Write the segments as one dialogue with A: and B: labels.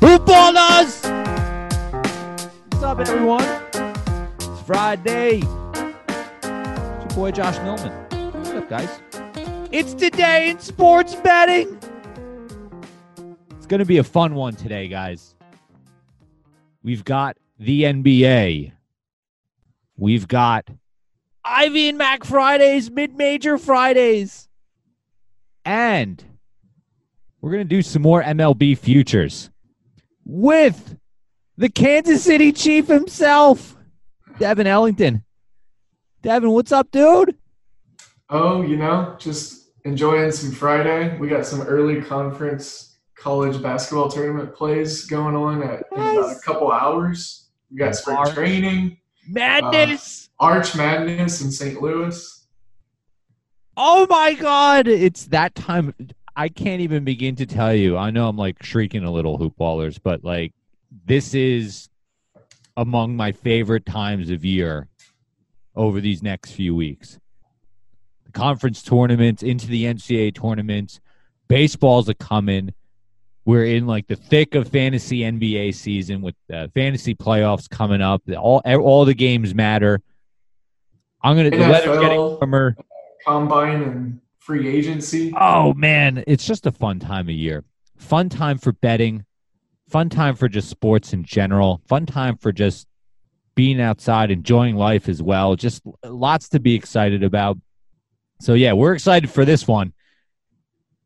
A: Hoopballers! What's up, everyone? It's Friday. It's your boy Josh Millman. What's up, guys? It's today in sports betting. It's going to be a fun one today, guys. We've got the NBA. We've got Ivy and Mac Fridays, mid major Fridays. And we're going to do some more MLB futures with the Kansas City Chief himself, Devin Ellington. Devin, what's up, dude?
B: Oh, you know, just enjoying some Friday. We got some early conference college basketball tournament plays going on at about a couple hours. We got spring
A: Arch
B: training,
A: Madness.
B: Uh, Arch Madness in St. Louis.
A: oh my God. It's that time. I can't even begin to tell you. I know I'm like shrieking a little, hoop ballers, but like this is among my favorite times of year over these next few weeks. The conference tournaments, into the NCAA tournaments, baseball's a coming. We're in like the thick of fantasy NBA season with uh, fantasy playoffs coming up. All all the games matter. I'm gonna the weather's getting
B: NFL.
A: warmer.
B: Combine and free agency.
A: Oh man, it's just a fun time of year. Fun time for betting, fun time for just sports in general, fun time for just being outside, enjoying life as well. Just lots to be excited about. So yeah, we're excited for this one.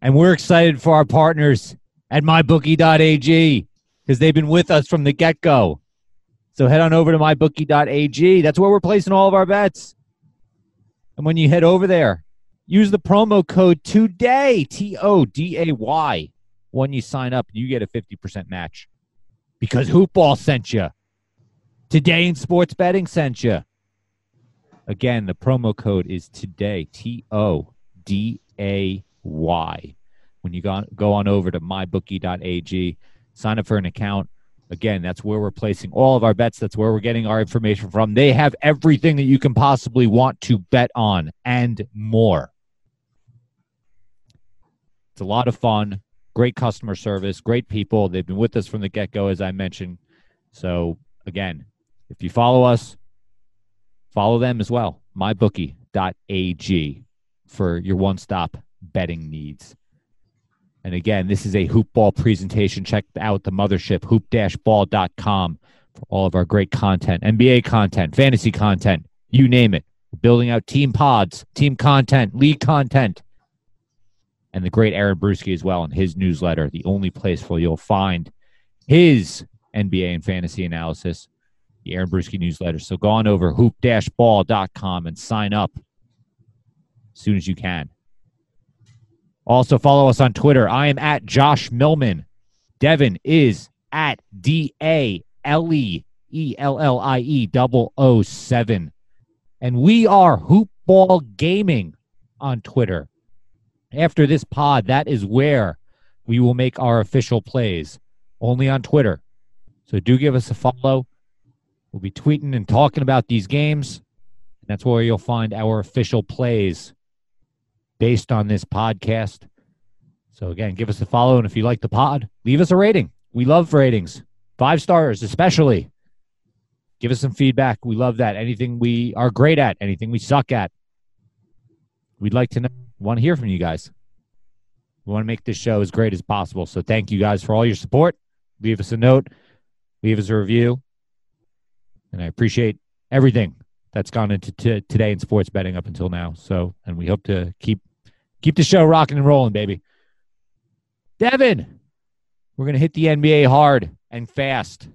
A: And we're excited for our partners at mybookie.ag because they've been with us from the get-go. So head on over to mybookie.ag. That's where we're placing all of our bets. And when you head over there, Use the promo code today, T O D A Y. When you sign up, you get a 50% match because Hoopball sent you. Today in sports betting sent you. Again, the promo code is today, T O D A Y. When you go, go on over to mybookie.ag, sign up for an account. Again, that's where we're placing all of our bets. That's where we're getting our information from. They have everything that you can possibly want to bet on and more. It's a lot of fun, great customer service, great people. They've been with us from the get go, as I mentioned. So, again, if you follow us, follow them as well. mybookie.ag for your one stop betting needs. And again, this is a hoop ball presentation. Check out the mothership, hoop-ball.com for all of our great content, NBA content, fantasy content, you name it. We're building out team pods, team content, league content, and the great Aaron Bruski as well in his newsletter, the only place where you'll find his NBA and fantasy analysis, the Aaron Bruski newsletter. So go on over hoop-ball.com and sign up as soon as you can. Also, follow us on Twitter. I am at Josh Millman. Devin is at D A L E E L L I E double O seven. And we are Hoopball Gaming on Twitter. After this pod, that is where we will make our official plays, only on Twitter. So do give us a follow. We'll be tweeting and talking about these games. That's where you'll find our official plays based on this podcast. So, again, give us a follow. And if you like the pod, leave us a rating. We love ratings, five stars, especially. Give us some feedback. We love that. Anything we are great at, anything we suck at. We'd like to know, want to hear from you guys. We want to make this show as great as possible. So, thank you guys for all your support. Leave us a note, leave us a review. And I appreciate everything that's gone into t- today in sports betting up until now. So, and we hope to keep keep the show rocking and rolling, baby. Devin, we're gonna hit the NBA hard and fast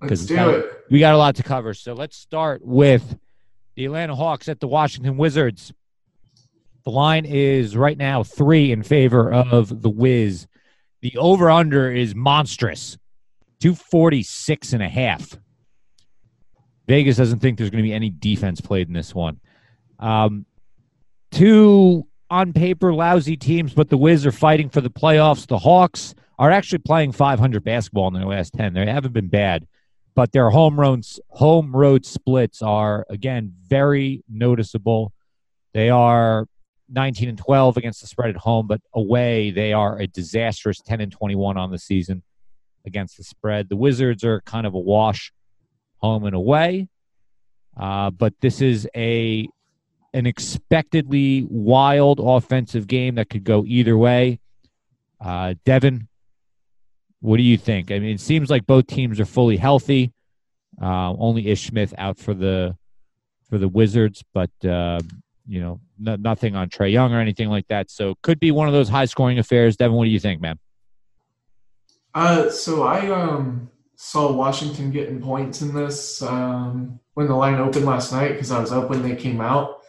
B: Let's do
A: got,
B: it.
A: we got a lot to cover. So let's start with the Atlanta Hawks at the Washington Wizards. The line is right now three in favor of the Wiz. The over under is monstrous 246 and a half. Vegas doesn't think there's going to be any defense played in this one. Um, two on paper lousy teams, but the Wiz are fighting for the playoffs. The Hawks are actually playing 500 basketball in their last 10. They haven't been bad, but their home home road splits are again very noticeable. They are 19 and 12 against the spread at home, but away they are a disastrous 10 and 21 on the season against the spread. The Wizards are kind of a wash home and away. Uh, but this is a an expectedly wild offensive game that could go either way. Uh, Devin, what do you think? I mean, it seems like both teams are fully healthy. Uh, only Ish Smith out for the for the Wizards, but uh, you know, no, nothing on Trae Young or anything like that. So could be one of those high scoring affairs. Devin, what do you think, man?
B: Uh, so I um saw Washington getting points in this um, when the line opened last night because I was up when they came out.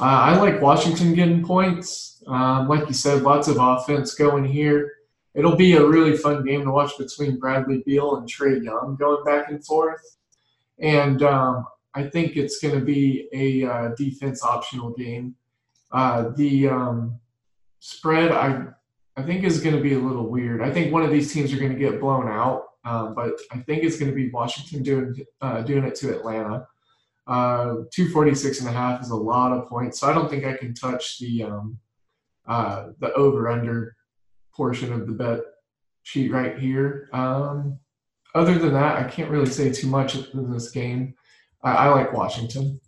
B: Uh, I like Washington getting points. Um, like you said, lots of offense going here. It'll be a really fun game to watch between Bradley Beal and Trae Young going back and forth. And um, I think it's going to be a uh, defense optional game. Uh, the um, spread, I I think, is going to be a little weird. I think one of these teams are going to get blown out, um, but I think it's going to be Washington doing uh, doing it to Atlanta. Uh, 246 and a half is a lot of points, so I don't think I can touch the um, uh, the over under portion of the bet sheet right here. Um, other than that, I can't really say too much in this game. I, I like Washington.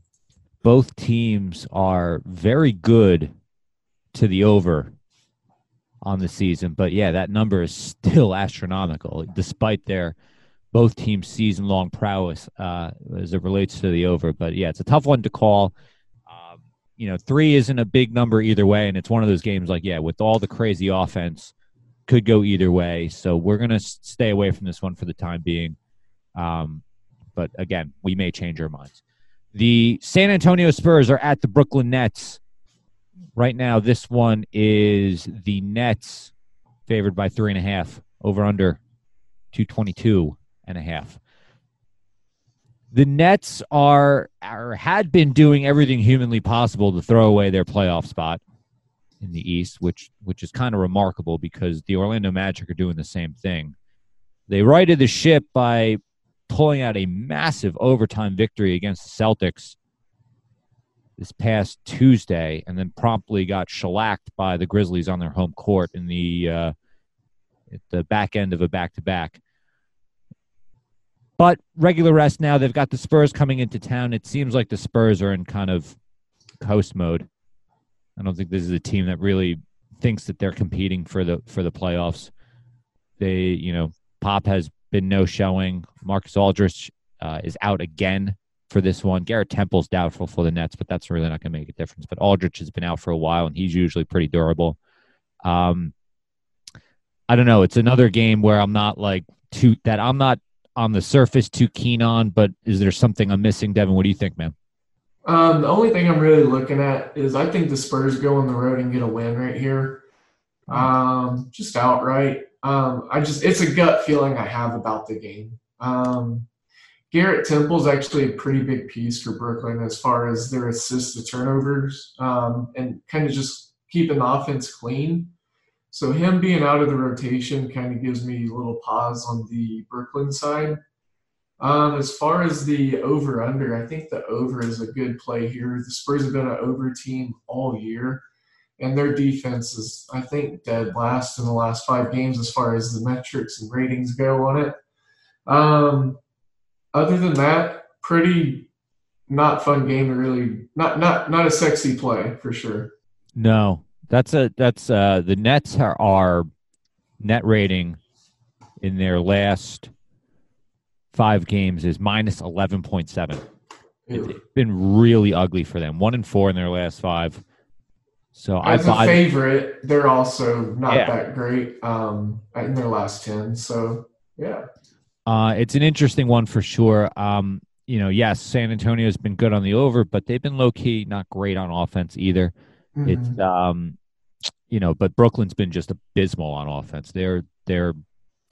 A: Both teams are very good to the over on the season, but yeah, that number is still astronomical, despite their both teams' season long prowess uh, as it relates to the over. But yeah, it's a tough one to call. Um, you know, three isn't a big number either way, and it's one of those games like, yeah, with all the crazy offense, could go either way. So we're to stay away from this one for the time being. Um, but again, we may change our minds. The San Antonio Spurs are at the Brooklyn Nets. Right now, this one is the Nets favored by three and a half, over under 222 and a half. The Nets are, are had been doing everything humanly possible to throw away their playoff spot in the East, which which is kind of remarkable because the Orlando Magic are doing the same thing. They righted the ship by pulling out a massive overtime victory against the Celtics this past Tuesday, and then promptly got shellacked by the Grizzlies on their home court in the uh, at the back end of a back to back. But regular rest now. They've got the Spurs coming into town. It seems like the Spurs are in kind of host mode. I don't think this is a team that really thinks that they're competing for the for the playoffs. They, you know, Pop has been no showing. Marcus Aldridge uh, is out again for this one. Garrett Temple's doubtful for the Nets, but that's really not going to make a difference. But Aldridge has been out for a while, and he's usually pretty durable. Um, I don't know. It's another game where I'm not like too that I'm not on the surface too keen on. But is there something I'm missing, Devin? What do you think, man?
B: Um, the only thing I'm really looking at is I think the Spurs go on the road and get a win right here. Um, just outright. Um, I just it's a gut feeling I have about the game. Um, Garrett Temple is actually a pretty big piece for Brooklyn as far as their assists to turnovers um, and kind of just keeping the offense clean. So him being out of the rotation kind of gives me a little pause on the Brooklyn side. Um, as far as the over under, I think the over is a good play here. The Spurs have been an over team all year, and their defense is, I think, dead last in the last five games as far as the metrics and ratings go on it. Um, other than that, pretty not fun game to really not not not a sexy play for sure.
A: No, that's a that's uh the Nets are, are net rating in their last five games is minus 11.7. It's been really ugly for them. One and four in their last five. So
B: as
A: I
B: a favorite, they're also not yeah. that great um, in their last ten. So yeah,
A: uh, it's an interesting one for sure. Um, you know, yes, San Antonio has been good on the over, but they've been low key, not great on offense either. Mm-hmm. It's um, you know, but Brooklyn's been just abysmal on offense. They're they're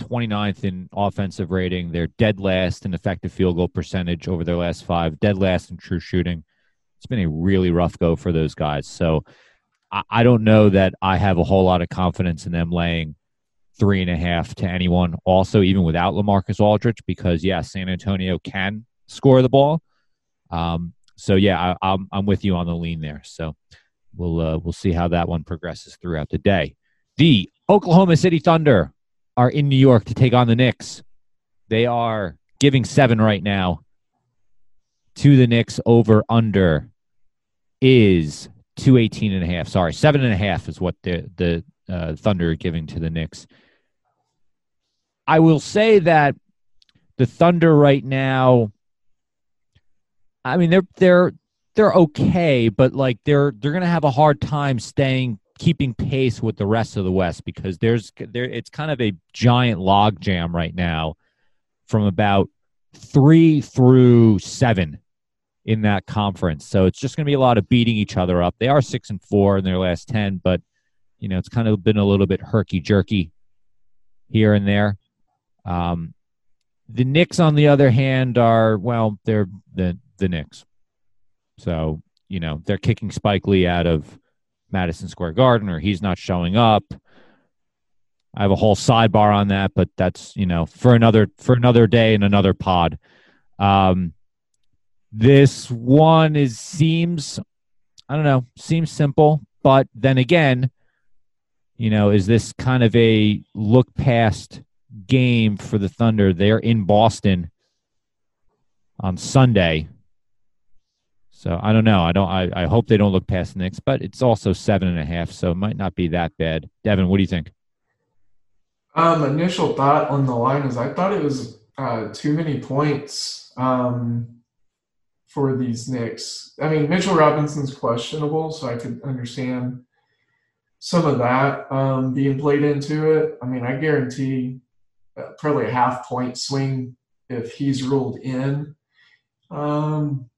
A: 29th in offensive rating. They're dead last in effective field goal percentage over their last five, dead last in true shooting. It's been a really rough go for those guys. So I, I don't know that I have a whole lot of confidence in them laying three and a half to anyone. Also, even without Lamarcus Aldridge, because yeah, San Antonio can score the ball. Um, so yeah, I, I'm I'm with you on the lean there. So we'll uh, we'll see how that one progresses throughout the day. The Oklahoma City Thunder are in New York to take on the Knicks. They are giving seven right now to the Knicks over under is 218 and a half. Sorry, seven and a half is what the the uh, Thunder are giving to the Knicks. I will say that the Thunder right now, I mean they're they're they're okay, but like they're they're gonna have a hard time staying keeping pace with the rest of the West because there's there it's kind of a giant log jam right now from about three through seven in that conference. So it's just going to be a lot of beating each other up. They are six and four in their last ten, but you know it's kind of been a little bit herky jerky here and there. Um, the Knicks, on the other hand, are well, they're the the Knicks. So you know they're kicking Spike Lee out of Madison Square Garden or he's not showing up. I have a whole sidebar on that, but that's you know for another for another day and another pod. Um, this one is seems I don't know seems simple, but then again, you know, is this kind of a look past game for the Thunder? They're in Boston on Sunday. So I don't know. I don't. I, I hope they don't look past the Knicks, but it's also seven and a half, so it might not be that bad. Devin, what do you think?
B: Um, initial thought on the line is I thought it was uh, too many points um, for these Knicks. I mean, Mitchell Robinson's questionable, so I could understand some of that um, being played into it. I mean, I guarantee uh, probably a half point swing if he's ruled in. Um,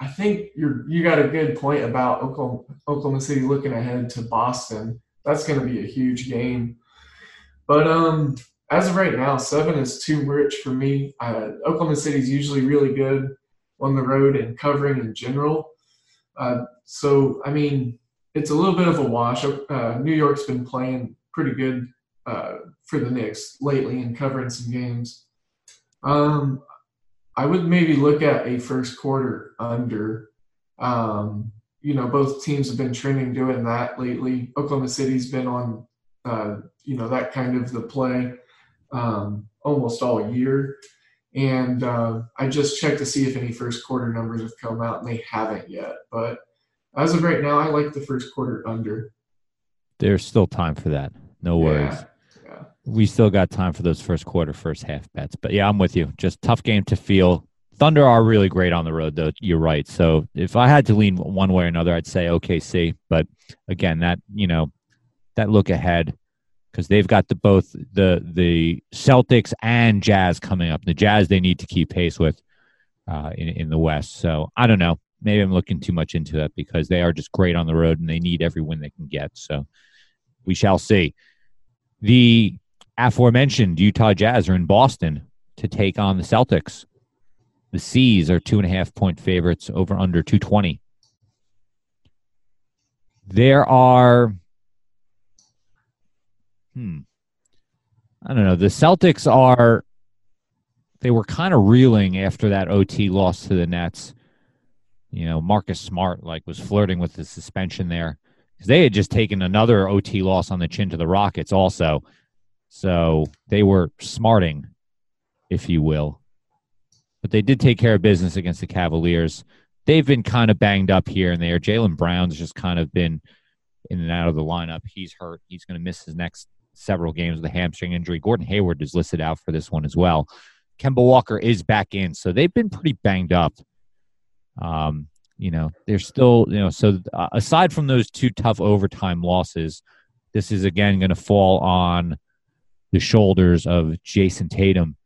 B: I think you're you got a good point about Oklahoma, Oklahoma City looking ahead to Boston. That's going to be a huge game. But um, as of right now, seven is too rich for me. Uh, Oklahoma City is usually really good on the road and covering in general. Uh, so I mean, it's a little bit of a wash. Uh, New York's been playing pretty good uh, for the Knicks lately and covering some games. Um, I would maybe look at a first quarter under. Um, you know, both teams have been trending doing that lately. Oklahoma City's been on, uh, you know, that kind of the play um, almost all year. And uh, I just checked to see if any first quarter numbers have come out, and they haven't yet. But as of right now, I like the first quarter under.
A: there's still time for that. No worries.
B: Yeah, yeah.
A: We still got time for those first quarter, first half bets. But yeah, I'm with you. Just tough game to feel. Thunder are really great on the road, though. You're right. So if I had to lean one way or another, I'd say OKC. But again, that you know, that look ahead because they've got the both the the Celtics and Jazz coming up. The Jazz they need to keep pace with uh, in in the West. So I don't know. Maybe I'm looking too much into that because they are just great on the road and they need every win they can get. So we shall see. The aforementioned Utah Jazz are in Boston to take on the Celtics. The C's are two and a half point favorites over under 220. There are, hmm, I don't know. The Celtics are, they were kind of reeling after that OT loss to the Nets. You know, Marcus Smart like was flirting with the suspension there because they had just taken another OT loss on the chin to the Rockets also. So they were smarting, if you will. But they did take care of business against the Cavaliers. They've been kind of banged up here and there. Jaylen Brown's just kind of been in and out of the lineup. He's hurt. He's going to miss his next several games with a hamstring injury. Gordon Hayward is listed out for this one as well. Kemba Walker is back in, so they've been pretty banged up. Um, you know, they're still, you know, so uh, aside from those two tough overtime losses, this is again going to fall on the shoulders of Jayson Tatum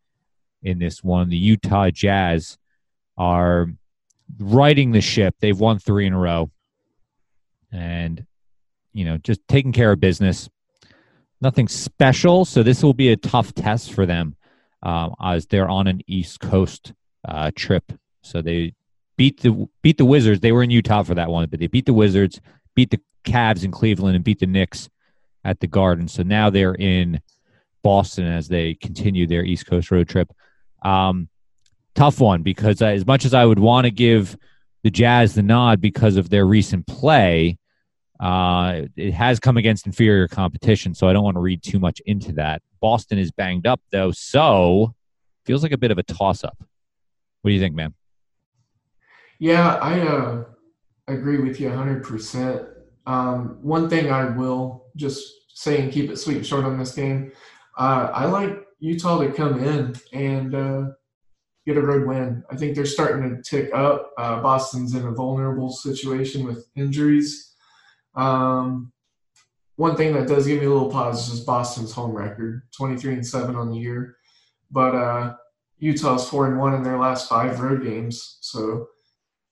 A: in this one. The Utah Jazz are riding the ship. They've won three in a row. And, you know, just taking care of business. Nothing special. So this will be a tough test for them um, as they're on an East Coast uh, trip. So they beat the beat the Wizards. They were in Utah for that one, but they beat the Wizards, beat the Cavs in Cleveland, and beat the Knicks at the Garden. So now they're in Boston as they continue their East Coast road trip. Um, tough one because as much as I would want to give the Jazz the nod because of their recent play, uh, it has come against inferior competition, so I don't want to read too much into that. Boston is banged up though, so feels like a bit of a toss up. What do you think, man?
B: Yeah, I uh, agree with you 100%. Um, one thing I will just say and keep it sweet and short on this game uh, I like Utah to come in and uh, get a road win. I think they're starting to tick up. Uh, Boston's in a vulnerable situation with injuries. Um, one thing that does give me a little pause is just Boston's home record, 23 and 7 on the year. But uh, Utah's 4 and 1 in their last five road games. So,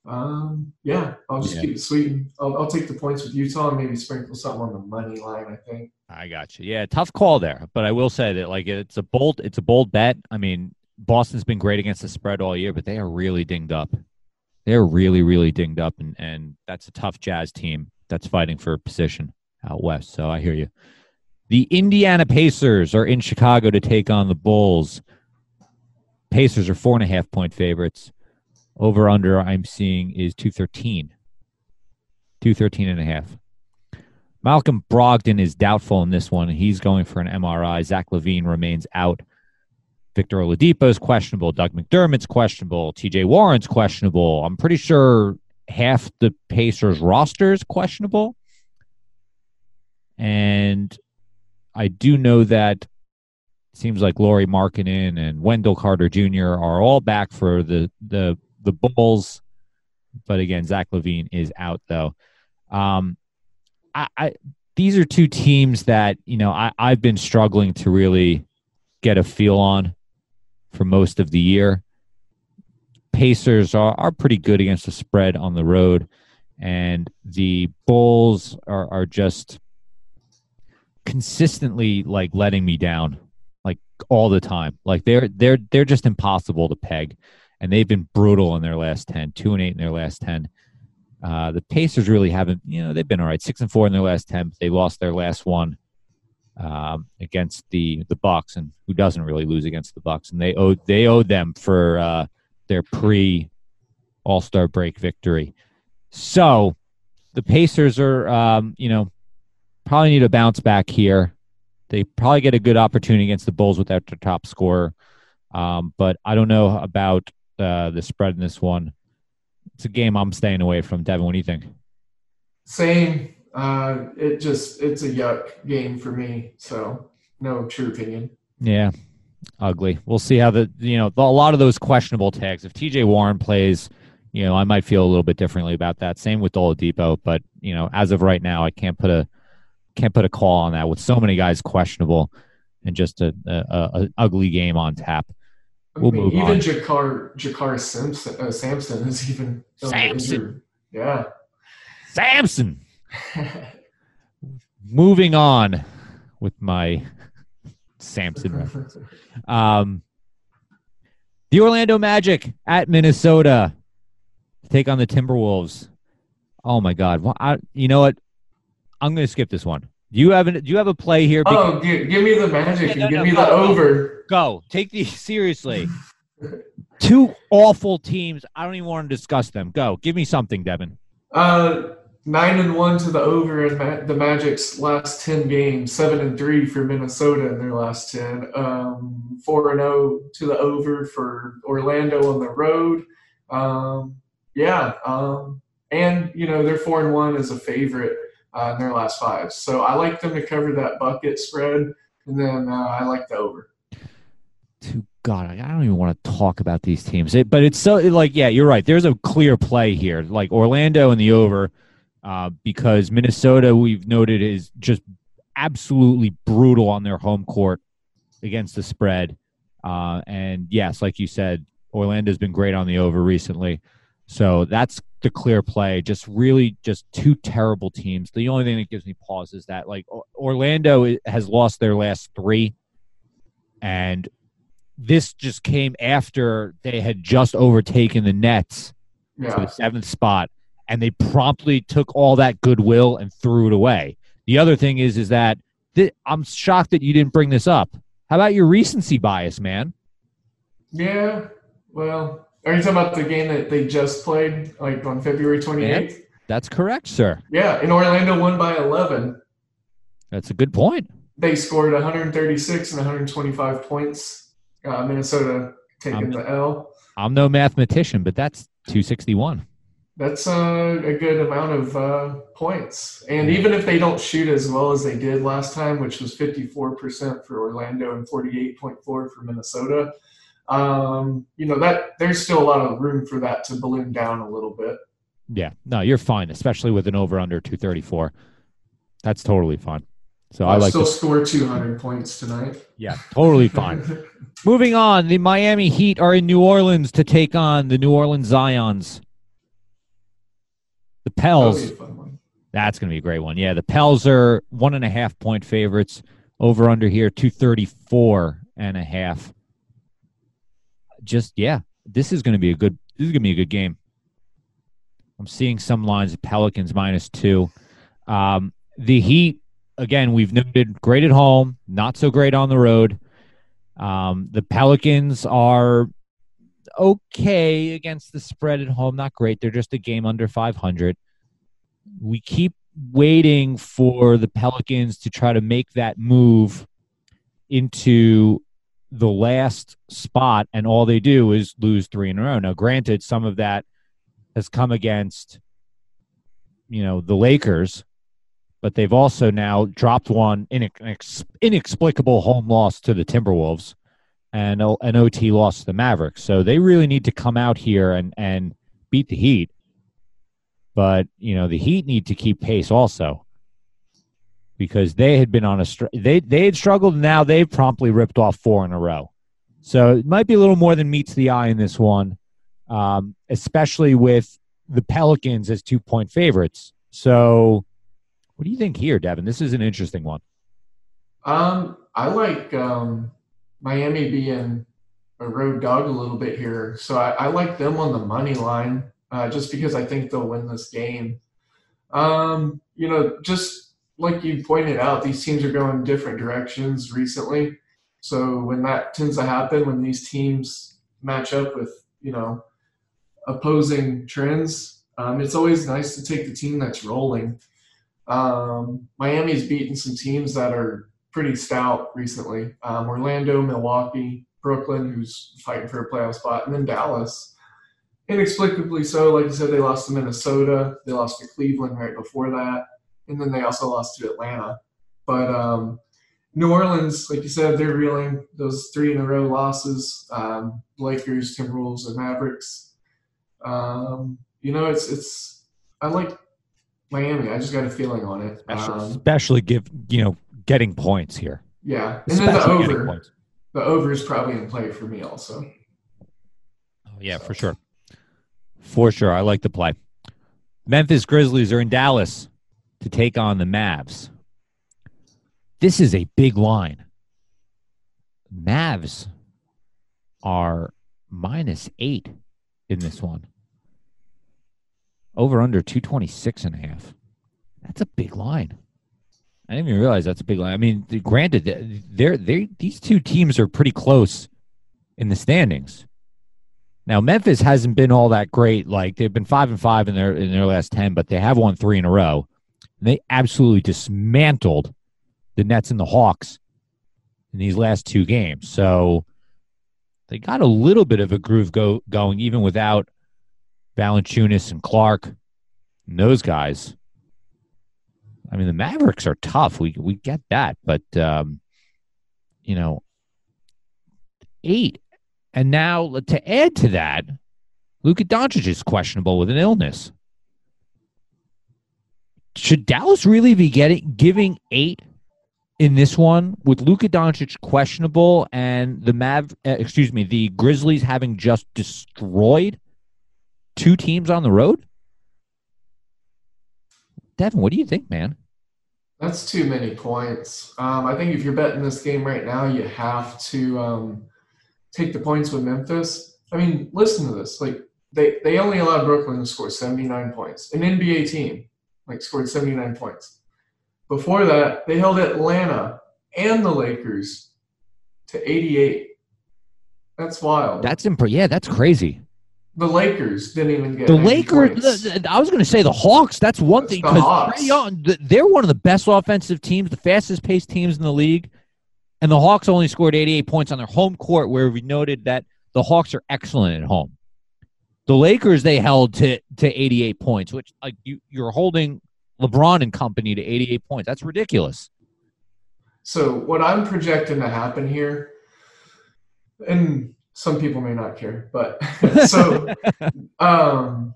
B: um, yeah, I'll just yeah. keep it sweet. I'll, I'll take the points with Utah and maybe sprinkle something on the money line, I think.
A: I got you. Yeah, tough call there, but I will say that like it's a bold it's a bold bet. I mean, Boston's been great against the spread all year, but they are really dinged up. They're really really dinged up, and and that's a tough Jazz team that's fighting for a position out west. So I hear you. The Indiana Pacers are in Chicago to take on the Bulls. Pacers are four and a half point favorites. Over under I'm seeing is 213. 213 and a half. Malcolm Brogdon is doubtful in this one. He's going for an MRI. Zach LaVine remains out. Victor Oladipo is questionable. Doug McDermott's questionable. TJ Warren's questionable. I'm pretty sure half the Pacers roster is questionable. And I do know that seems like Lauri Markkanen and Wendell Carter Jr. are all back for the the the Bulls. But again, Zach LaVine is out though. Um, I, I these are two teams that you know I, I've been struggling to really get a feel on for most of the year. Pacers are, are pretty good against the spread on the road, and the Bulls are, are just consistently like letting me down, like all the time. Like they're they're they're just impossible to peg, and they've been brutal in their last 10, two and eight in their last ten. Uh, the Pacers really haven't, you know, they've been all right, six and four in their last ten. They lost their last one um, against the the Bucks, and who doesn't really lose against the Bucks? And they owed they owed them for uh, their pre All Star break victory. So the Pacers are, um, you know, probably need a bounce back here. They probably get a good opportunity against the Bulls without their top scorer. Um, but I don't know about uh, the spread in this one it's a game I'm staying away from. Devin, what do you think?
B: Same. Uh, it just it's a yuck game for me. So no true opinion.
A: Yeah, ugly. We'll see how the you know a lot of those questionable tags. If T.J. Warren plays, you know, I might feel a little bit differently about that. Same with Oladipo, but you know, as of right now, I can't put a can't put a call on that with so many guys questionable and just a, a, a ugly game on tap. We'll
B: I mean,
A: move
B: even
A: on.
B: Jakarr Jakarr Simpson uh, Samson is even injured. Yeah.
A: Samson. Moving on with my Samson reference. Um, the Orlando Magic at Minnesota take on the Timberwolves. Oh my God! Well, I, you know what? I'm going to skip this one. Do you have an, Do you have a play here? Because-
B: oh, give, give me the magic
A: Yeah,
B: and give
A: no,
B: me the over.
A: Go. Take these seriously. Two awful teams. I don't even want to discuss them. Go. Give me something, Devin.
B: Uh, nine and one to the over in Ma- the Magic's last ten games. Seven and three for Minnesota in their last ten. Um, four and zero to the over for Orlando on the road. Um, yeah, um, and you know they're four and one as a favorite uh, in their last five. So I like them to cover that bucket spread, and then uh, I like the over.
A: to God, I I don't even want to talk about these teams. It, but it's so like, yeah, you're right. There's a clear play here, like Orlando and the over, uh, because Minnesota, we've noted, is just absolutely brutal on their home court against the spread. Uh, and yes, like you said, Orlando's been great on the over recently. So that's the clear play. Just really, just two terrible teams. The only thing that gives me pause is that like Orlando has lost their last three, and this just came after they had just overtaken the Nets
B: Yeah,
A: the seventh spot, and they promptly took all that goodwill and threw it away. The other thing is, is that th- I'm shocked that you didn't bring this up. How about your recency bias, man?
B: yeah. Well, are you talking about the game that they just played, like on February twenty eighth?
A: That's correct, sir.
B: Yeah, and Orlando won by 11.
A: That's a good point.
B: They scored 136 and 125 points. Uh, Minnesota taking
A: Um,
B: the L.
A: I'm no mathematician, but that's 261.
B: That's uh, a good amount of uh, points. And even if they don't shoot as well as they did last time, which was 54% for Orlando and 48.4 for Minnesota, um, you know that there's still a lot of room for that to balloon down a little bit.
A: Yeah, no, you're fine, especially with an over under 234. That's totally fine. So I
B: I'll
A: like
B: still
A: this.
B: score 200 points tonight.
A: Yeah, totally fine. Moving on, the Miami Heat are in New Orleans to take on the New Orleans Zions. The Pels.
B: be a fun one.
A: That's going to be a great one. Yeah, the Pels are one and a half point favorites. Over under here, 234 and a half. Just, yeah, this is going to be a good, this is going to be a good game. I'm seeing some lines of Pelicans minus two. Um, the Heat, again, we've noted great at home, not so great on the road. Um, the Pelicans are okay against the spread at home, not great. They're just a game under 500 we keep waiting for the Pelicans to try to make that move into the last spot, and all they do is lose three in a row. Now, granted, some of that has come against, you know, the Lakers, but they've also now dropped one inex- inexplicable home loss to the Timberwolves and an OT loss to the Mavericks. So they really need to come out here and, and beat the Heat but you know the Heat need to keep pace also because they had been on a str- they they had struggled. And now they've promptly ripped off four in a row, so it might be a little more than meets the eye in this one, um, especially with the Pelicans as two point favorites. So, what do you think here, Devin? This is an interesting one.
B: Um, I like um, Miami being a road dog a little bit here, so I, I like them on the money line uh, just because I think they'll win this game. Um, you know, just like you pointed out, these teams are going different directions recently. So when that tends to happen, when these teams match up with you know opposing trends, um, it's always nice to take the team that's rolling. Um, Miami's beaten some teams that are pretty stout recently. Um, Orlando, Milwaukee, Brooklyn, who's fighting for a playoff spot, and then Dallas. Inexplicably so, like I said, they lost to Minnesota. They lost to Cleveland right before that. and then they also lost to Atlanta. But um, New Orleans, like you said, they're reeling those three in a row losses. Um, Lakers, Timberwolves, and Mavericks. Um, you know, it's it's. I like Miami. I just got a feeling on it.
A: Especially,
B: Um,
A: especially give you know getting points here.
B: yeah, and then the over. The over is probably in play for me also.
A: Oh, yeah, for sure. For sure. I like the play. Memphis Grizzlies are in Dallas to take on the Mavs. This is a big line. Mavs are minus eight in this one. Over under 226 and a half. That's a big line. I didn't even realize that's a big line. I mean, granted, they're, they these two teams are pretty close in the standings. Now Memphis hasn't been all that great. Like they've been five and five in their in their last ten, but they have won three in a row. And they absolutely dismantled the Nets and the Hawks in these last two games. So they got a little bit of a groove go going, even without Valanciunas and Clarke and those guys. I mean, the Mavericks are tough. We we get that, but um, you know, eight and now to add to that, Luka Doncic is questionable with an illness. Should Dallas really be getting giving eight in this one with Luka Doncic questionable and the Mav, uh, excuse me, the Grizzlies having just destroyed two teams on the road? Devin, what do you think, man?
B: That's too many points. Um, I think if you're betting this game right now, you have to um, take the points with Memphis. I mean, listen to this. Like they they only allowed Brooklyn to score 79 points. An NBA team like scored 79 points. Before that, they held Atlanta and the Lakers to 88. That's wild.
A: That's imp- yeah, that's crazy.
B: The Lakers didn't even get
A: The Lakers, the- the- I was going to say the Hawks. That's one
B: It's
A: thing because. Young, they're one of the best offensive teams, the fastest paced teams in the league, and the Hawks only scored 88 points on their home court, where we noted that the Hawks are excellent at home. The Lakers they held to to 88 points, which like you you're holding LeBron and company to 88 points. That's ridiculous.
B: So what I'm projecting to happen here, and some people may not care, but so um,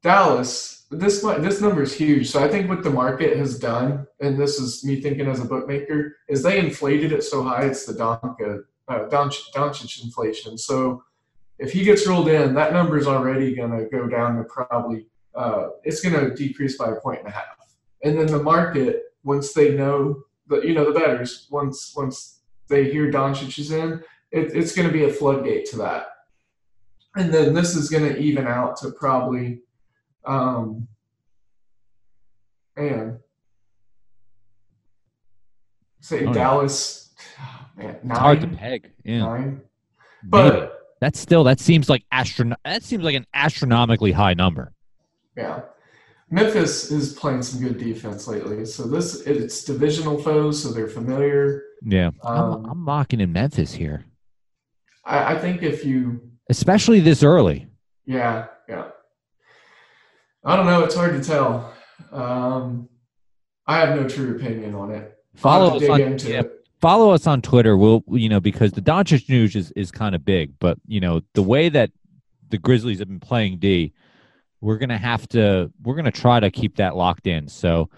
B: Dallas, this this number is huge. So I think what the market has done, and this is me thinking as a bookmaker, is they inflated it so high it's the Donka uh, Doncic Doncic inflation. So if he gets rolled in, that number is already going to go down to probably uh, it's going to decrease by a point and a half. And then the market, once they know the you know the betters, once once they hear Doncic is in, it, it's going to be a floodgate to that. And then this is going to even out to probably, um, man, say
A: Oh.
B: Dallas, man,
A: It's hard to peg. Yeah,
B: nine. But
A: that's still that seems like astrono- That seems like an astronomically high number.
B: yeah, Memphis is playing some good defense lately. So this it's divisional foes, so they're familiar.
A: Yeah,
B: Um,
A: I'm, I'm mocking in Memphis here,
B: I, I think if you
A: especially this early.
B: Yeah, yeah. I don't know. It's hard to tell. Um, I have no true opinion on it.
A: Follow us on
B: into
A: yeah,
B: it.
A: follow us on Twitter. We'll you know because the Doncic news is is kind of big, but you know the way that the Grizzlies have been playing D, we're gonna have to we're gonna try to keep that locked in. So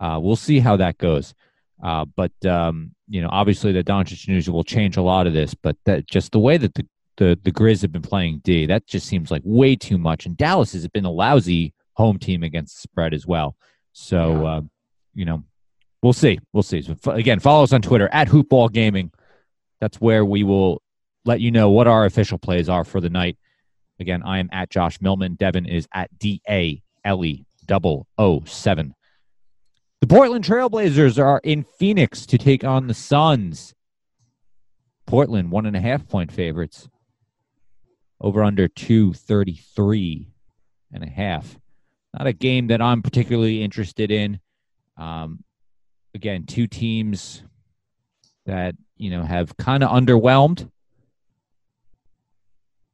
A: uh, we'll see how that goes. Uh, but um, you know, obviously the Doncic news will change a lot of this. But that just the way that the the the Grizz have been playing D, that just seems like way too much. And Dallas has been a lousy home team against the spread as well. So
B: Yeah.
A: uh, you know, we'll see. We'll see. So f- again, follow us on Twitter at Hoopball Gaming. That's where we will let you know what our official plays are for the night. Again, I am at Josh Millman. Devin is at D A L E double O seven. The Portland Trailblazers are in Phoenix to take on the Suns. Portland one and a half point favorites. Over under two thirty three and a half. Not a game that I'm particularly interested in. Um, again, two teams that you know have kind of underwhelmed.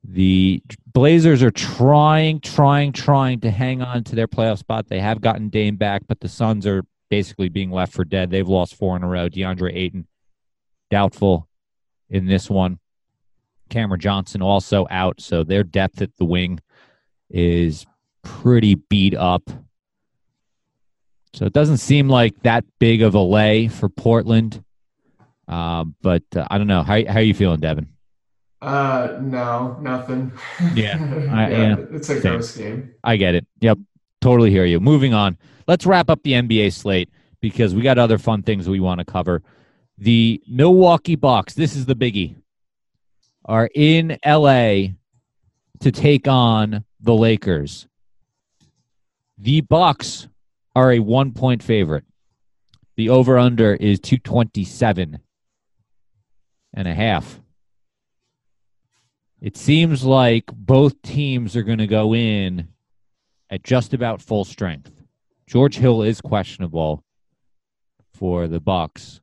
A: The Blazers are trying, trying, trying to hang on to their playoff spot. They have gotten Dame back, but the Suns are basically being left for dead. They've lost four in a row. DeAndre Ayton, doubtful in this one. Cameron Johnson also out, so their depth at the wing is pretty beat up. So it doesn't seem like that big of a lay for Portland. Uh, but uh, I don't know. How, how are you feeling, Devin?
B: Uh, no, nothing.
A: Yeah, I,
B: yeah,
A: yeah,
B: it's a
A: same.
B: gross game.
A: I get it. Yep, totally hear you. Moving on. Let's wrap up the NBA slate because we got other fun things we want to cover. The Milwaukee Bucks, this is the biggie, are in LA to take on the Lakers. The Bucks are a one point favorite. The over under is 227 and a half. It seems like both teams are going to go in at just about full strength. George Hill is questionable for the Bucks,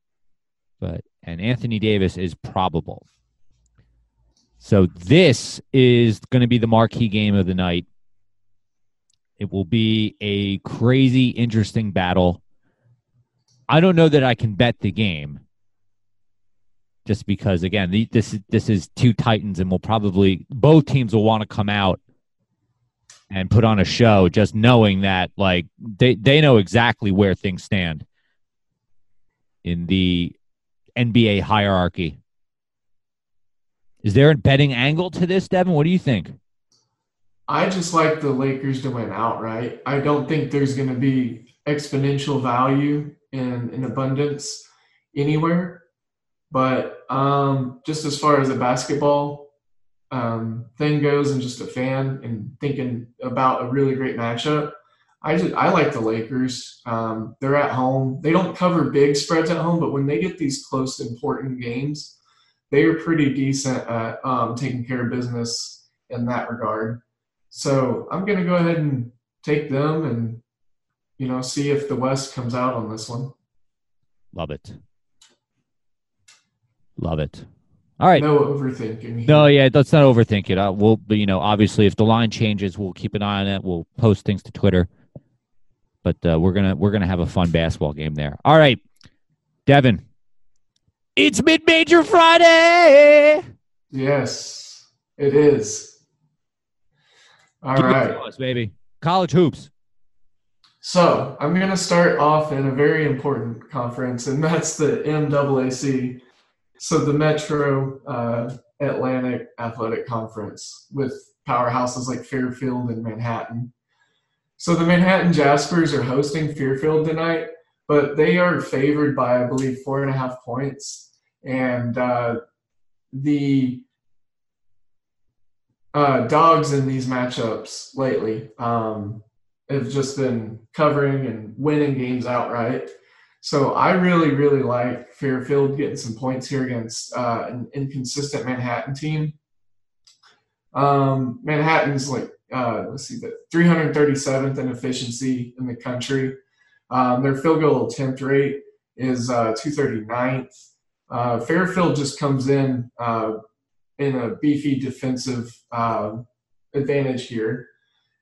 A: but and Anthony Davis is probable. So this is going to be the marquee game of the night. It will be a crazy interesting battle. I don't know that I can bet the game just because again this is this is two titans and we'll probably both teams will want to come out and put on a show just knowing that like they they know exactly where things stand in the NBA hierarchy. Is there a betting angle to this, Devin? What do you think?
B: I just like the Lakers to win outright. I don't think there's going to be exponential value in, in abundance anywhere. But um, just as far as a basketball um, thing goes, and just a fan and thinking about a really great matchup, I just I like the Lakers. Um, they're at home. They don't cover big spreads at home, but when they get these close, important games, they are pretty decent at um, taking care of business in that regard. So I'm going to go ahead and take them and you know see if the West comes out on this one.
A: Love it. Love it. All right.
B: No overthinking.
A: No, yeah, let's not overthink it. Uh, we'll, but, you know, obviously, if the line changes, we'll keep an eye on it. We'll post things to Twitter. But uh, we're gonna we're gonna have a fun basketball game there. All right, Devin. It's mid major Friday.
B: Yes, it is. All
A: Give
B: right.
A: us, baby. College hoops.
B: So I'm going to start off in a very important conference, and that's the MAAC. So the Metro uh, Atlantic Athletic Conference with powerhouses like Fairfield and Manhattan. So the Manhattan Jaspers are hosting Fairfield tonight, but they are favored by, I believe, four and a half points. And uh, the uh, dogs in these matchups lately um, have just been covering and winning games outright. So I really, really like Fairfield getting some points here against uh, an inconsistent Manhattan team. Um, Manhattan's like uh, let's see, the 337th in efficiency in the country. Um, their field goal attempt rate is uh, 239th. Uh, Fairfield just comes in uh, in a beefy defensive uh, advantage here.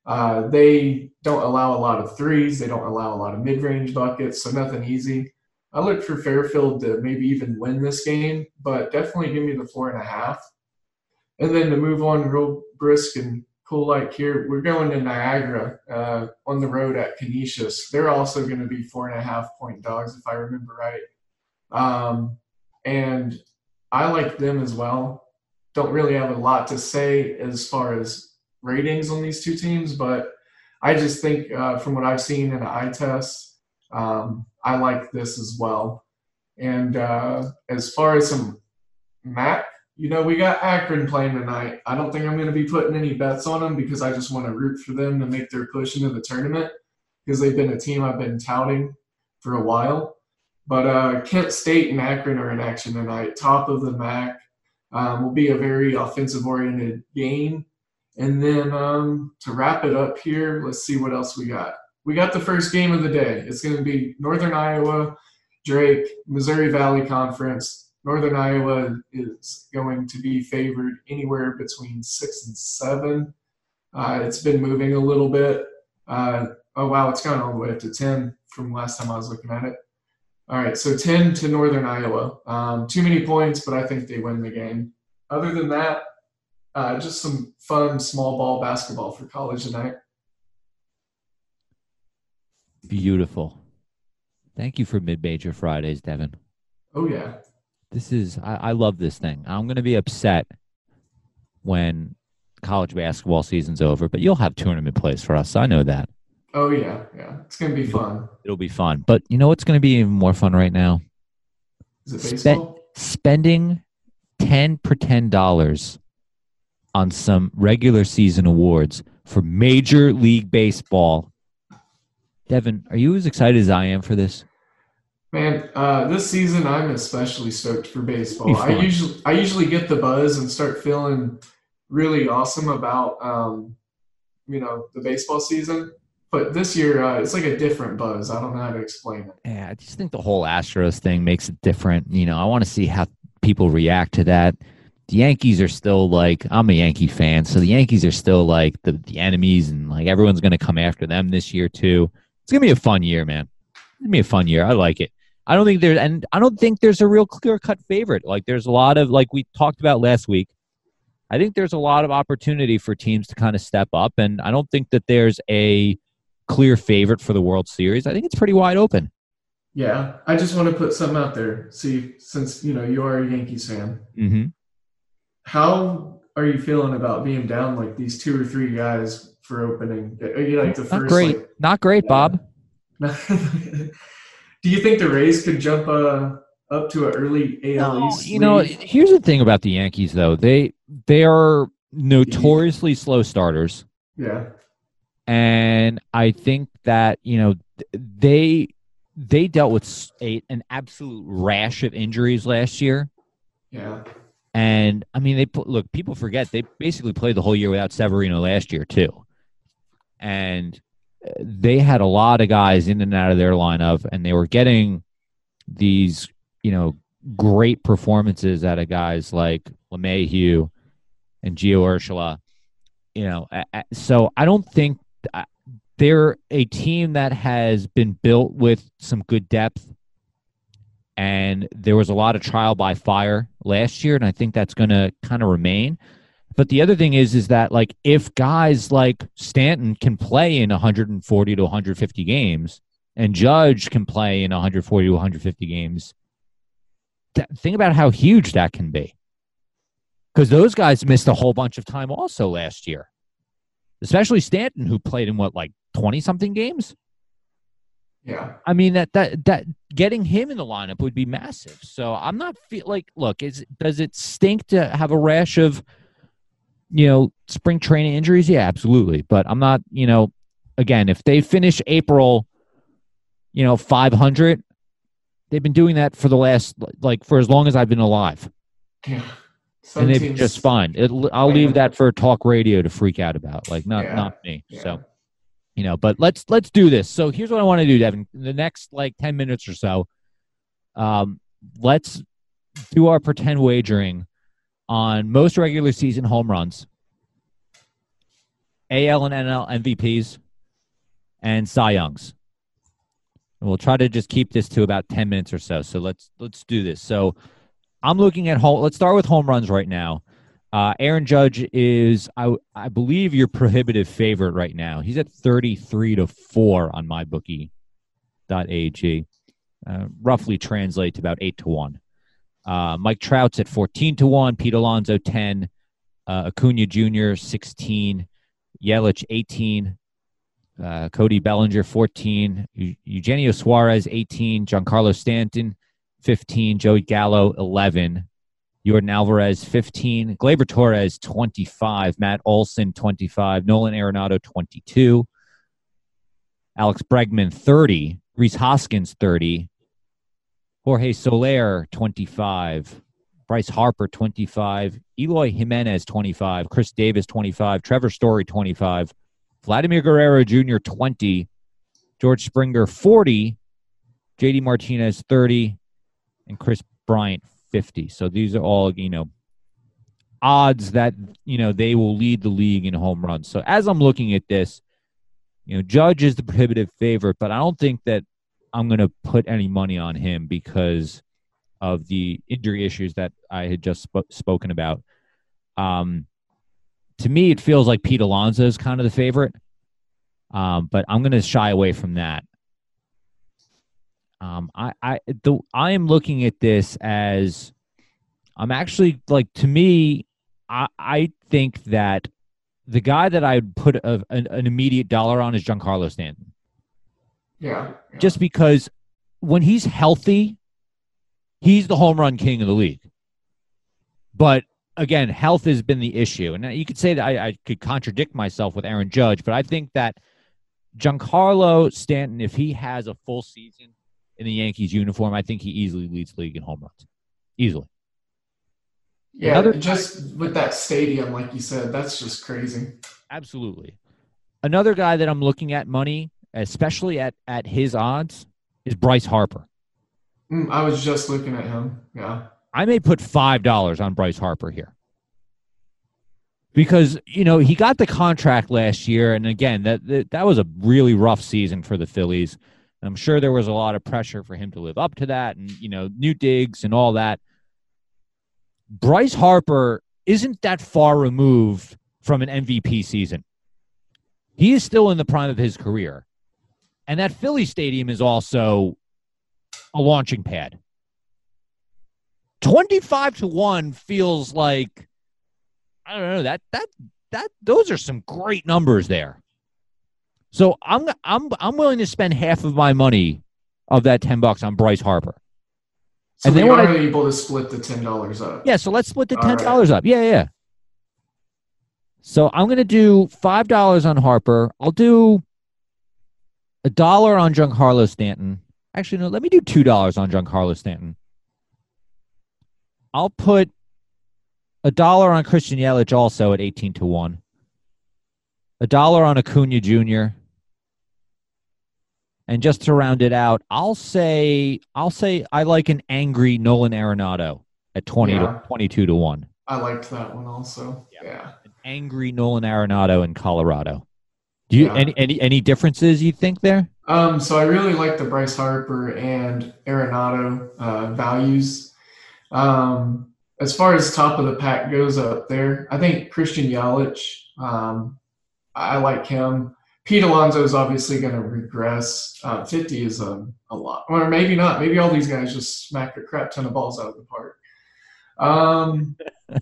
B: Uh, they don't allow a lot of threes. They don't allow a lot of mid-range buckets, so nothing easy. I look for Fairfield to maybe even win this game, but definitely give me the four and a half. And then to move on real brisk and cool like here, we're going to Niagara uh, on the road at Canisius. They're also going to be four and a half point dogs, if I remember right. Um, and I like them as well. Don't really have a lot to say as far as ratings on these two teams, but I just think uh, from what I've seen in an eye test, um, I like this as well. And uh, as far as some MAC, you know, we got Akron playing tonight. I don't think I'm going to be putting any bets on them because I just want to root for them to make their push into the tournament because they've been a team I've been touting for a while. But uh, Kent State and Akron are in action tonight, top of the MAC. Um, will be a very offensive oriented game. And then um, to wrap it up here, let's see what else we got. We got the first game of the day. It's going to be Northern Iowa, Drake, Missouri Valley Conference. Northern Iowa is going to be favored anywhere between six and seven. Uh, it's been moving a little bit. Uh, oh wow, it's gone all the way up to ten from last time I was looking at it. All right, so ten to Northern Iowa. Um, too many points, but I think they win the game. Other than that, uh, just some fun small ball basketball for college tonight.
A: Beautiful. Thank you for mid major Fridays, Devin.
B: Oh yeah.
A: This is I, I love this thing. I'm gonna be upset when college basketball season's over, but you'll have tournament plays for us. I know that.
B: Oh yeah, yeah. It's gonna be fun.
A: It'll be fun. But you know what's gonna be even more fun right now?
B: Is it baseball?
A: spending ten pretend dollars on some regular season awards for Major League Baseball. Devin, are you as excited as I am for this?
B: Man, uh, this season I'm especially stoked for baseball. I usually I usually get the buzz and start feeling really awesome about um, you know the baseball season. But this year uh, it's like a different buzz. I don't know how to explain it.
A: Yeah, I just think the whole Astros thing makes it different. You know, I want to see how people react to that. The Yankees are still like I'm a Yankee fan, so the Yankees are still like the, the enemies, and like everyone's going to come after them this year too. It's gonna be a fun year, man. It's gonna be a fun year. I like it. I don't think there's and I don't think there's a real clear cut favorite. Like there's a lot of like we talked about last week. I think there's a lot of opportunity for teams to kind of step up, and I don't think that there's a clear favorite for the World Series. I think it's pretty wide open.
B: Yeah, I just want to put something out there. See, since you know you are a Yankees fan,
A: Mm-hmm.
B: How are you feeling about being down like these two or three guys for opening? Are you like the
A: Not
B: first?
A: great.
B: like-
A: Not great, Bob.
B: Do you think the Rays could jump uh, up to an early AL
A: No,
B: East
A: you know, here's the thing about the Yankees, though they they are notoriously slow starters,
B: Yeah,
A: and I think that you know they they dealt with a, an absolute rash of injuries last year,
B: yeah,
A: and I mean they look people forget they basically played the whole year without Severino last year too, and uh, they had a lot of guys in and out of their lineup, and they were getting these you know great performances out of guys like LeMahieu and Gio Urshela. You know, so I don't think uh, they're a team that has been built with some good depth, and there was a lot of trial by fire last year, and I think that's going to kind of remain. But the other thing is, is that like if guys like Stanton can play in 140 to 150 games, and Judge can play in 140 to 150 games, think about how huge that can be. Because those guys missed a whole bunch of time also last year, especially Stanton, who played in what like 20 something games.
B: Yeah.
A: I mean that that that getting him in the lineup would be massive. So I'm not feel like look, is does it stink to have a rash of you know spring training injuries? Yeah, absolutely. But I'm not, you know, again, if they finish April, you know, 500, they've been doing that for the last like for as long as I've been alive,
B: yeah. Some
A: and they've been just fine. It, I'll leave that for talk radio to freak out about, like not
B: Yeah,
A: not me.
B: yeah.
A: So you know but let's let's do this. So here's what i want to do devin. In the next like 10 minutes or so um let's do our pretend wagering on most regular season home runs al and nl mvps and cy youngs. And we'll try to just keep this to about 10 minutes or so. So let's let's do this. So i'm looking at home let's start with home runs right now uh, Aaron Judge is, I, I believe, your prohibitive favorite right now. He's at 33 to 4 on mybookie.ag. Uh, roughly translates to about 8 to 1. Uh, Mike Trout's at 14 to 1. Pete Alonso, 10. Uh, Acuna Jr., 16. Yelich, 18. Uh, Cody Bellinger, 14. Eugenio Suarez, 18. Giancarlo Stanton, 15. Joey Gallo, 11. Yordan Alvarez, 15. Gleyber Torres, 25. Matt Olson, 25. Nolan Arenado, 22. Alex Bregman, 30. Rhys Hoskins, 30. Jorge Soler, 25. Bryce Harper, 25. Eloy Jimenez, 25. Chris Davis, 25. Trevor Story, 25. Vladimir Guerrero Jr., 20. George Springer, 40. JD Martinez, 30. And Kris Bryant, 50. So these are all, you know, odds that, you know, they will lead the league in home runs. So as I'm looking at this, you know, Judge is the prohibitive favorite, but I don't think that I'm going to put any money on him because of the injury issues that I had just sp- spoken about. Um, to me, it feels like Pete Alonso is kind of the favorite, um, but I'm going to shy away from that. Um, I I the I am looking at this as I'm actually like to me, I I think that the guy that I'd put a, an, an immediate dollar on is Giancarlo Stanton.
B: Yeah, yeah.
A: Just because when he's healthy, he's the home run king of the league. But again, health has been the issue. And you could say that I, I could contradict myself with Aaron Judge, but I think that Giancarlo Stanton, if he has a full season in the Yankees uniform, I think he easily leads league in home runs. Easily.
B: Yeah,
A: Another-
B: just with that stadium, like you said, that's just crazy.
A: Absolutely. Another guy that I'm looking at money, especially at, at his odds, is Bryce Harper.
B: Mm, I was just looking at him. Yeah.
A: I may put five dollars on Bryce Harper here. Because, you know, he got the contract last year, and again, that that, that was a really rough season for the Phillies. I'm sure there was a lot of pressure for him to live up to that and, you know, new digs and all that. Bryce Harper isn't that far removed from an MVP season. He is still in the prime of his career. And that Philly stadium is also a launching pad. 25 to 1 feels like I don't know that that that those are some great numbers there. So I'm I'm I'm willing to spend half of my money of that 10 bucks on Bryce Harper.
B: So
A: And what
B: are
A: I-
B: able to split the ten dollars up.
A: Yeah, so let's split the ten
B: right.
A: dollars up. Yeah, yeah. So I'm gonna do five dollars on Harper. I'll do a dollar on Giancarlo Stanton. Actually, no, let me do two dollars on Giancarlo Stanton. I'll put a dollar on Christian Yelich also at eighteen to one. A dollar on Acuna Jr. And just to round it out, I'll say I'll say I like an angry Nolan Arenado at 20
B: Yeah.
A: to 22 to 1.
B: I liked that one also.
A: Yeah.
B: Yeah.
A: An angry Nolan Arenado in Colorado. Do you
B: Yeah.
A: any any any differences you think there?
B: Um, so I really like the Bryce Harper and Arenado uh, values. Um, as far as top of the pack goes up there, I think Christian Yelich. Um, I like him. Pete Alonso is obviously going to regress. Uh, 50 is a, a lot, or maybe not. Maybe all these guys just smack a crap ton of balls out of the park. Um,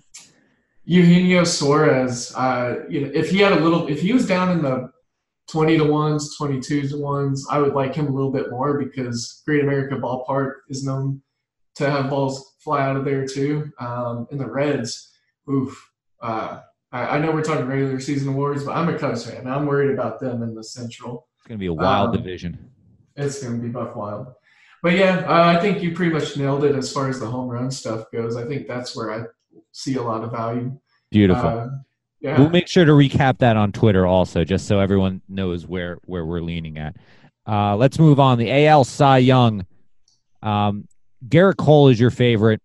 B: Eugenio Suarez. Uh, you know, if he had a little, if he was down in the 20 to ones, 22 to ones. I would like him a little bit more because Great America Ballpark is known to have balls fly out of there too. Um, and the Reds, oof. Uh, I, I know we're talking regular season awards, but I'm a Cubs fan. I'm worried about them in the Central.
A: It's going to be a wild
B: Um,
A: division.
B: It's going to be buck wild. But yeah, uh, I think you pretty much nailed it as far as the home run stuff goes. I think that's where I see a lot of value.
A: Beautiful.
B: Uh, yeah.
A: We'll make sure to recap that on Twitter also, just so everyone knows where where we're leaning at. Uh, let's move on. The AL Cy Young. Um, Gerrit Cole is your favorite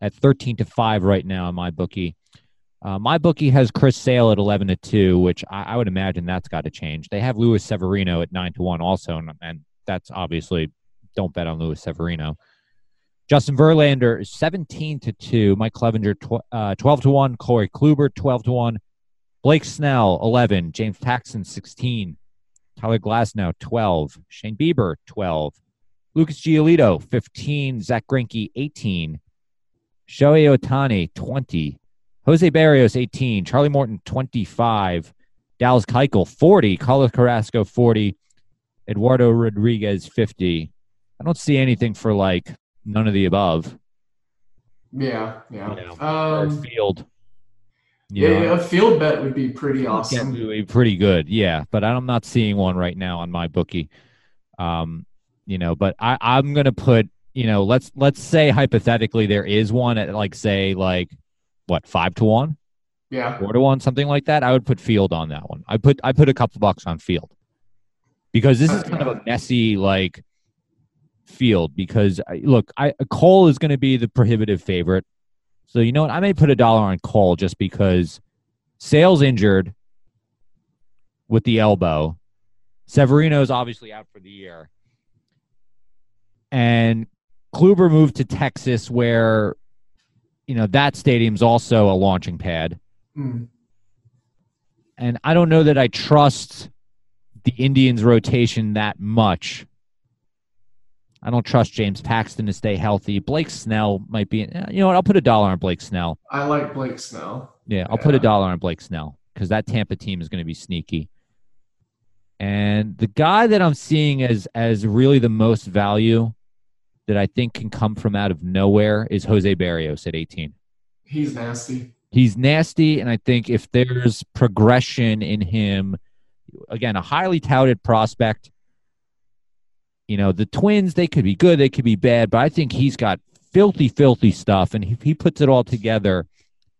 A: at thirteen to five right now in my bookie. Uh, my bookie has Chris Sale at eleven to two, which I, I would imagine that's got to change. They have Luis Severino at nine to one also, and, and that's obviously don't bet on Luis Severino. Justin Verlander is 17 to 2. Mike Clevinger tw- uh, 12 to 1. Corey Kluber 12 to 1. Blake Snell 11. James Paxton 16. Tyler Glasnow 12. Shane Bieber 12. Lucas Giolito 15. Zack Greinke 18. Shohei Ohtani 20. Jose Barrios 18. Charlie Morton 25. Dallas Keuchel 40. Carlos Carrasco 40. Eduardo Rodriguez 50. I don't see anything for like none of the above.
B: yeah, yeah.
A: You know,
B: um,
A: field.
B: Yeah,
A: know,
B: a field bet would be pretty awesome.
A: to be pretty good, yeah. But I'm not seeing one right now on my bookie. Um, you know, but I, I'm gonna put, you know, let's let's say hypothetically there is one at like say like what five to one,
B: Yeah.
A: four to one, something like that. I would put field on that one. I put I put a couple bucks on field because this is kind of a messy like field because I, look, I Cole is going to be the prohibitive favorite. So you know what? I may put a dollar on Cole just because Sale's injured with the elbow. Severino's obviously out for the year. And Kluber moved to Texas where you know that stadium's also a launching pad.
B: Mm.
A: And I don't know that I trust the Indians rotation that much. I don't trust James Paxton to stay healthy. Blake Snell might be. You know what? I'll put a dollar on Blake Snell.
B: I like Blake Snell.
A: Yeah, I'll yeah. put a dollar on Blake Snell because that Tampa team is going to be sneaky. And the guy that I'm seeing as as really the most value that I think can come from out of nowhere is Jose Barrios at 18.
B: He's nasty.
A: He's nasty, and I think if there's progression in him, again, a highly touted prospect. You know, the Twins, they could be good, they could be bad, but I think he's got filthy, filthy stuff. And if he puts it all together,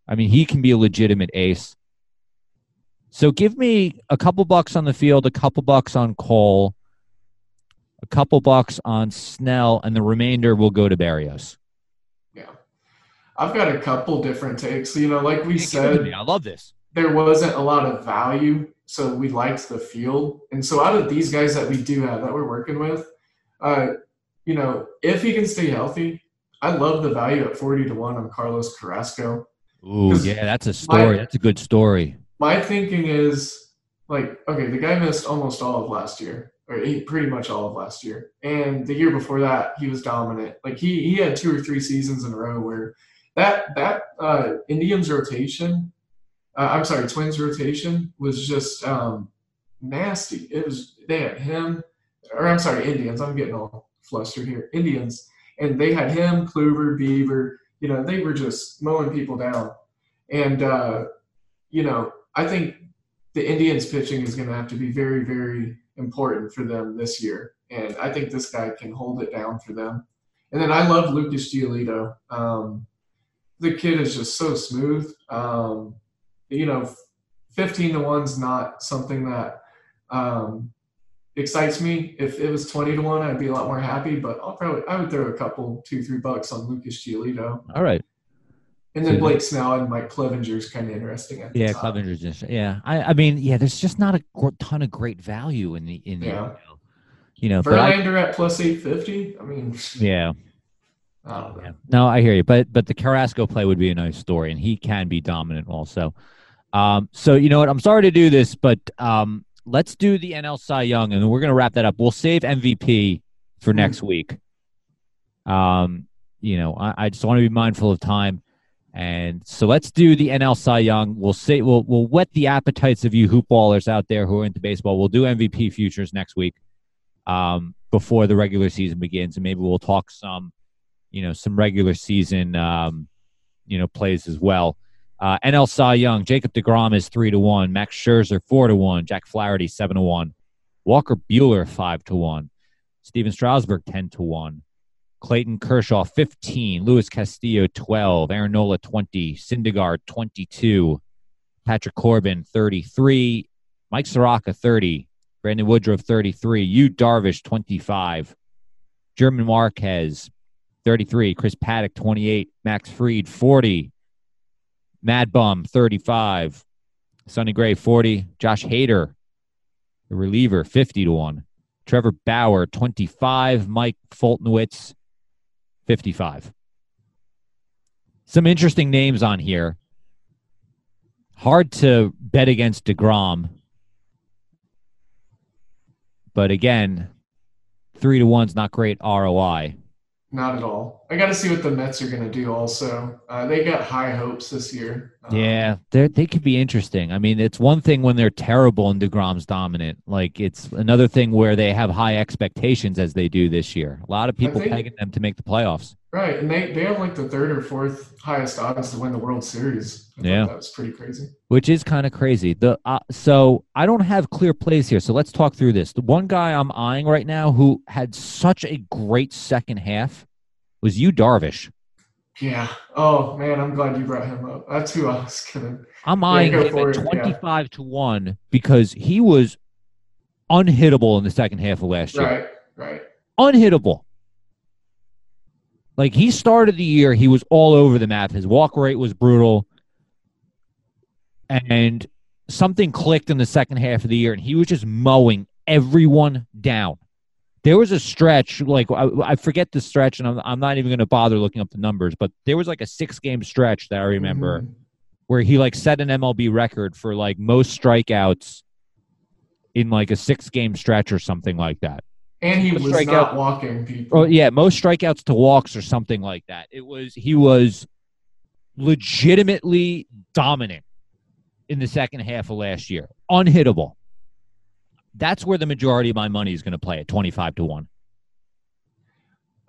A: I mean, he can be a legitimate ace. So give me a couple bucks on the field, a couple bucks on Cole, a couple bucks on Snell, and the remainder will go to Barrios.
B: Yeah. I've got a couple different takes. You know, like we said,
A: I love this.
B: There wasn't a lot of value, so we liked the field. And so out of these guys that we do have that we're working with, uh, you know, if he can stay healthy, I love the value at 40 to 1 on Carlos Carrasco.
A: Ooh, yeah, that's a story. My, that's a good story
B: my thinking is like, okay, the guy missed almost all of last year, or pretty much all of last year, and the year before that he was dominant. Like he he had two or three seasons in a row where that that uh, Indians rotation, uh, I'm sorry, Twins rotation was just um, nasty. It was they had him, or I'm sorry, Indians. I'm getting all flustered here. Indians, and they had him, Kluber, Bieber. You know, they were just mowing people down, and uh, you know I think the Indians pitching is going to have to be very, very important for them this year. And I think this guy can hold it down for them. And then I love Lucas Giolito. Um, the kid is just so smooth. Um, you know, 15 to 1's not something that um, excites me. If it was 20 to 1, I'd be a lot more happy, but I'll probably, I would throw a couple, two, three bucks on Lucas Giolito.
A: All right.
B: And then Blake Snell and Mike Clevinger's kind of interesting.
A: yeah. Clevinger's just yeah. I, I mean, yeah, there's just not a ton of great value in the in the
B: yeah.
A: you know.
B: Verlander I, at plus eight fifty. I mean,
A: yeah. I yeah. No, I hear you, but but the Carrasco play would be a nice story, and he can be dominant also. Um, so you know what? I'm sorry to do this, but um, let's do the NL Cy Young, and we're gonna wrap that up. We'll save MVP for mm-hmm. next week. Um, you know, I, I just want to be mindful of time. And so let's do the NL Cy Young. We'll say we'll we'll whet the appetites of you hoopballers out there who are into baseball. We'll do MVP futures next week um, before the regular season begins, and maybe we'll talk some, you know, some regular season, um, you know, plays as well. Uh, NL Cy Young, Jacob Degrom is three to one, Max Scherzer four to one, Jack Flaherty seven to one, Walker Buehler five to one, Stephen Strasburg ten to one. Clayton Kershaw 15, Luis Castillo 12, Aaron Nola 20, Syndergaard 22, Patrick Corbin 33, Mike Soroka 30, Brandon Woodruff 33, Yu Darvish 25, German Marquez 33, Chris Paddack 28, Max Fried 40, Mad Bum 35, Sonny Gray 40, Josh Hader, the reliever 50 to 1, Trevor Bauer 25, Mike Foltynewicz 55. Some interesting names on here. Hard to bet against DeGrom. But again, three to one's not great ROI.
B: Not at all. I got to see what the Mets are going to do. Also, uh, they got high hopes this year.
A: Um, yeah, they they could be interesting. I mean, it's one thing when they're terrible and Degrom's dominant. Like it's another thing where they have high expectations as they do this year. A lot of people think, pegging them to make the playoffs.
B: Right, and they they have like the third or fourth highest odds to win the World Series. I yeah, that was pretty crazy.
A: Which is kind of crazy. The uh, so I don't have clear plays here. So let's talk through this. The one guy I'm eyeing right now who had such a great second half was Yu Darvish.
B: Yeah. Oh man, I'm glad you brought him up. That's who I was gonna.
A: I'm eyeing him at 25 yeah. to one because he was unhittable in the second half of last year.
B: Right. Right.
A: Unhittable. Like he started the year, he was all over the map. His walk rate was brutal. And something clicked in the second half of the year, and he was just mowing everyone down. There was a stretch, like I, I forget the stretch, and I'm, I'm not even going to bother looking up the numbers, but there was like a six game stretch that I remember
B: Mhm.
A: where he like set an MLB record for like most strikeouts in like a six game stretch or something like that.
B: And he
A: The
B: was
A: strikeout-
B: not walking people.
A: Oh yeah, most strikeouts to walks or something like that. It was he was legitimately dominant in the second half of last year. Unhittable. That's where the majority of my money is going to play at 25 to 1.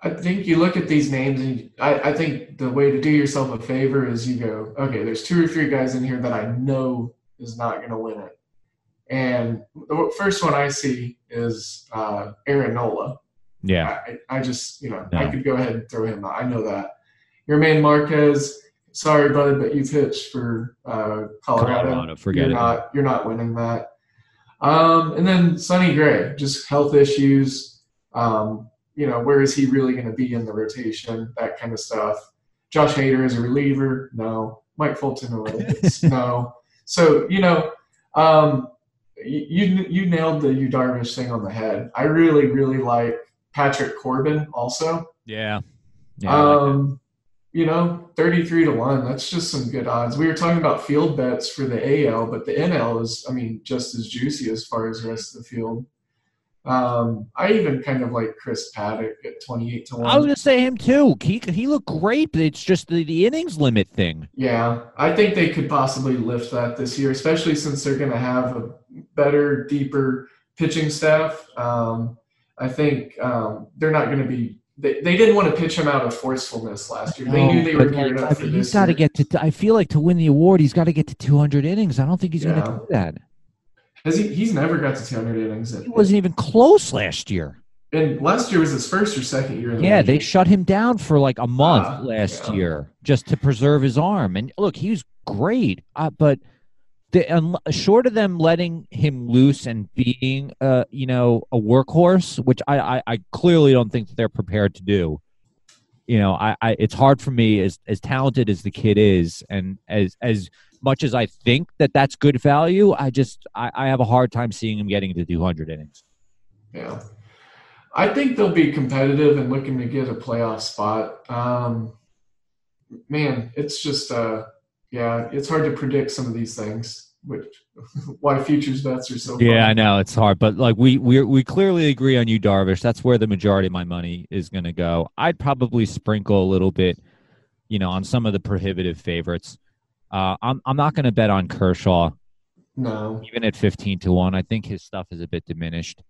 B: I think you look at these names, and I, I think the way to do yourself a favor is you go, okay, there's two or three guys in here that I know is not going to win it. And the first one I see is uh, Aaron Nola.
A: Yeah.
B: I, I just, you know,
A: No.
B: I could go ahead and throw him out. I know that. Your man Marquez, sorry, bud, but you pitched for uh, Colorado.
A: Colorado, forget
B: you're
A: it.
B: Not, you're not winning that. Um, and then Sonny Gray, just health issues. Um, you know, where is he really going to be in the rotation? That kind of stuff. Josh Hader as a reliever, no. Mike Fulton no. So you know, um, you you nailed the Yu Darvish thing on the head. I really really like Patrick Corbin also.
A: Yeah. Yeah.
B: Um, you know, 33 to 1. That's just some good odds. We were talking about field bets for the AL, but the NL is, I mean, just as juicy as far as the rest of the field. Um, I even kind of like Chris Paddack at 28 to 1.
A: I was going to say him too. He, he looked great, but it's just the, the innings limit thing.
B: Yeah, I think they could possibly lift that this year, especially since they're going to have a better, deeper pitching staff. Um, I think um, they're not going to be. They, they didn't want to pitch him out of forcefulness last year. they knew they were geared up
A: I
B: for
A: mean, he's got to get to. I feel like to win the award, he's got to get to 200 innings. I don't think he's going to do that.
B: Has he? He's never got to 200 innings.
A: He wasn't even close last year.
B: And last year was his first or second year. In the
A: Yeah,
B: league.
A: they shut him down for like a month
B: Ah,
A: last
B: yeah.
A: year just to preserve his arm. And look, he was great, uh, but the, un, short of them letting him loose and being, uh, you know, a workhorse, which I, I, I clearly don't think that they're prepared to do. You know, I, I it's hard for me as as talented as the kid is, and as as much as I think that that's good value, I just I, I have a hard time seeing him getting to 200 innings.
B: Yeah. I think they'll be competitive and looking to get a playoff spot. Um, man, it's just, uh, yeah, it's hard to predict some of these things, which why futures bets are so.
A: Yeah, I know it's hard, but like we we we clearly agree on Yu, Darvish. That's where the majority of my money is going to go. I'd probably sprinkle a little bit, you know, on some of the prohibitive favorites. Uh, I'm I'm not going to bet on Kershaw
B: No.
A: even at fifteen to one. I think his stuff is a bit diminished.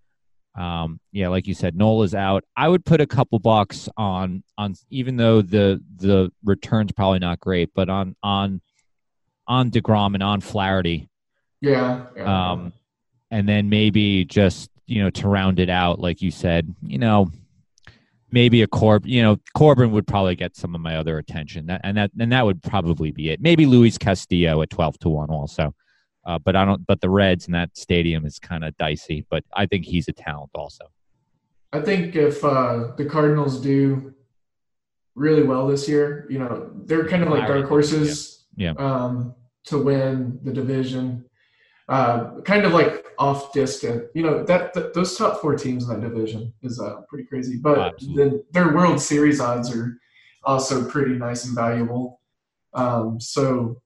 A: Um, yeah, like you said, Nola's out. I would put a couple bucks on on even though the the return's probably not great, but on on on Degrom and on Flaherty.
B: Yeah. yeah.
A: Um, and then maybe just you know to round it out, like you said, you know, maybe a Corb, you know, Corbin would probably get some of my other attention, that, and that and that would probably be it. Maybe Luis Castillo at twelve to one also, uh, but I don't. But the Reds in that stadium is kind of dicey, but I think he's a talent also.
B: I think if uh, the Cardinals do really well this year, you know, they're kind of like dark horses
A: Yeah.
B: Um, to win the division. Uh, kind of like off distant, you know, that, that those top four teams in that division is uh, pretty crazy. But
A: Absolutely.
B: then their World Series odds are also pretty nice and valuable. Um, so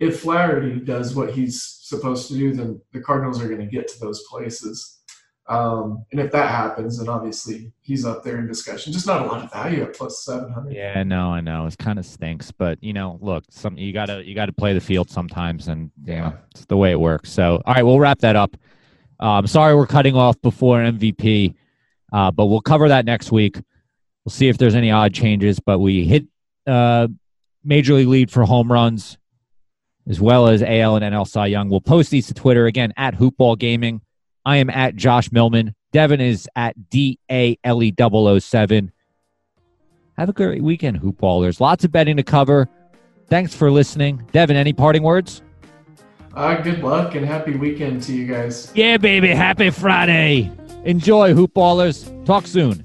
B: if Flaherty does what he's supposed to do, then the Cardinals are going to get to those places. Um, and if that happens, then obviously he's up there in discussion. Just not a lot of value at plus seven hundred.
A: Yeah, no, I know it kind of stinks, but you know, look, some you gotta you gotta play the field sometimes, and you know,
B: Yeah.
A: it's the way it works. So, all right, we'll wrap that up. Um, sorry, we're cutting off before MVP, uh, but we'll cover that next week. We'll see if there's any odd changes, but we hit uh, major league lead for home runs, as well as AL and NL Cy Young. We'll post these to Twitter again at Hoopball Gaming. I am at Josh Millman. Devin is at D A L E 007. Have a great weekend, Hoopballers. Lots of betting to cover. Thanks for listening. Devin, any parting words?
B: Uh, good luck and happy weekend to you guys.
A: Yeah, baby. Happy Friday. Enjoy, Hoopballers. Talk soon.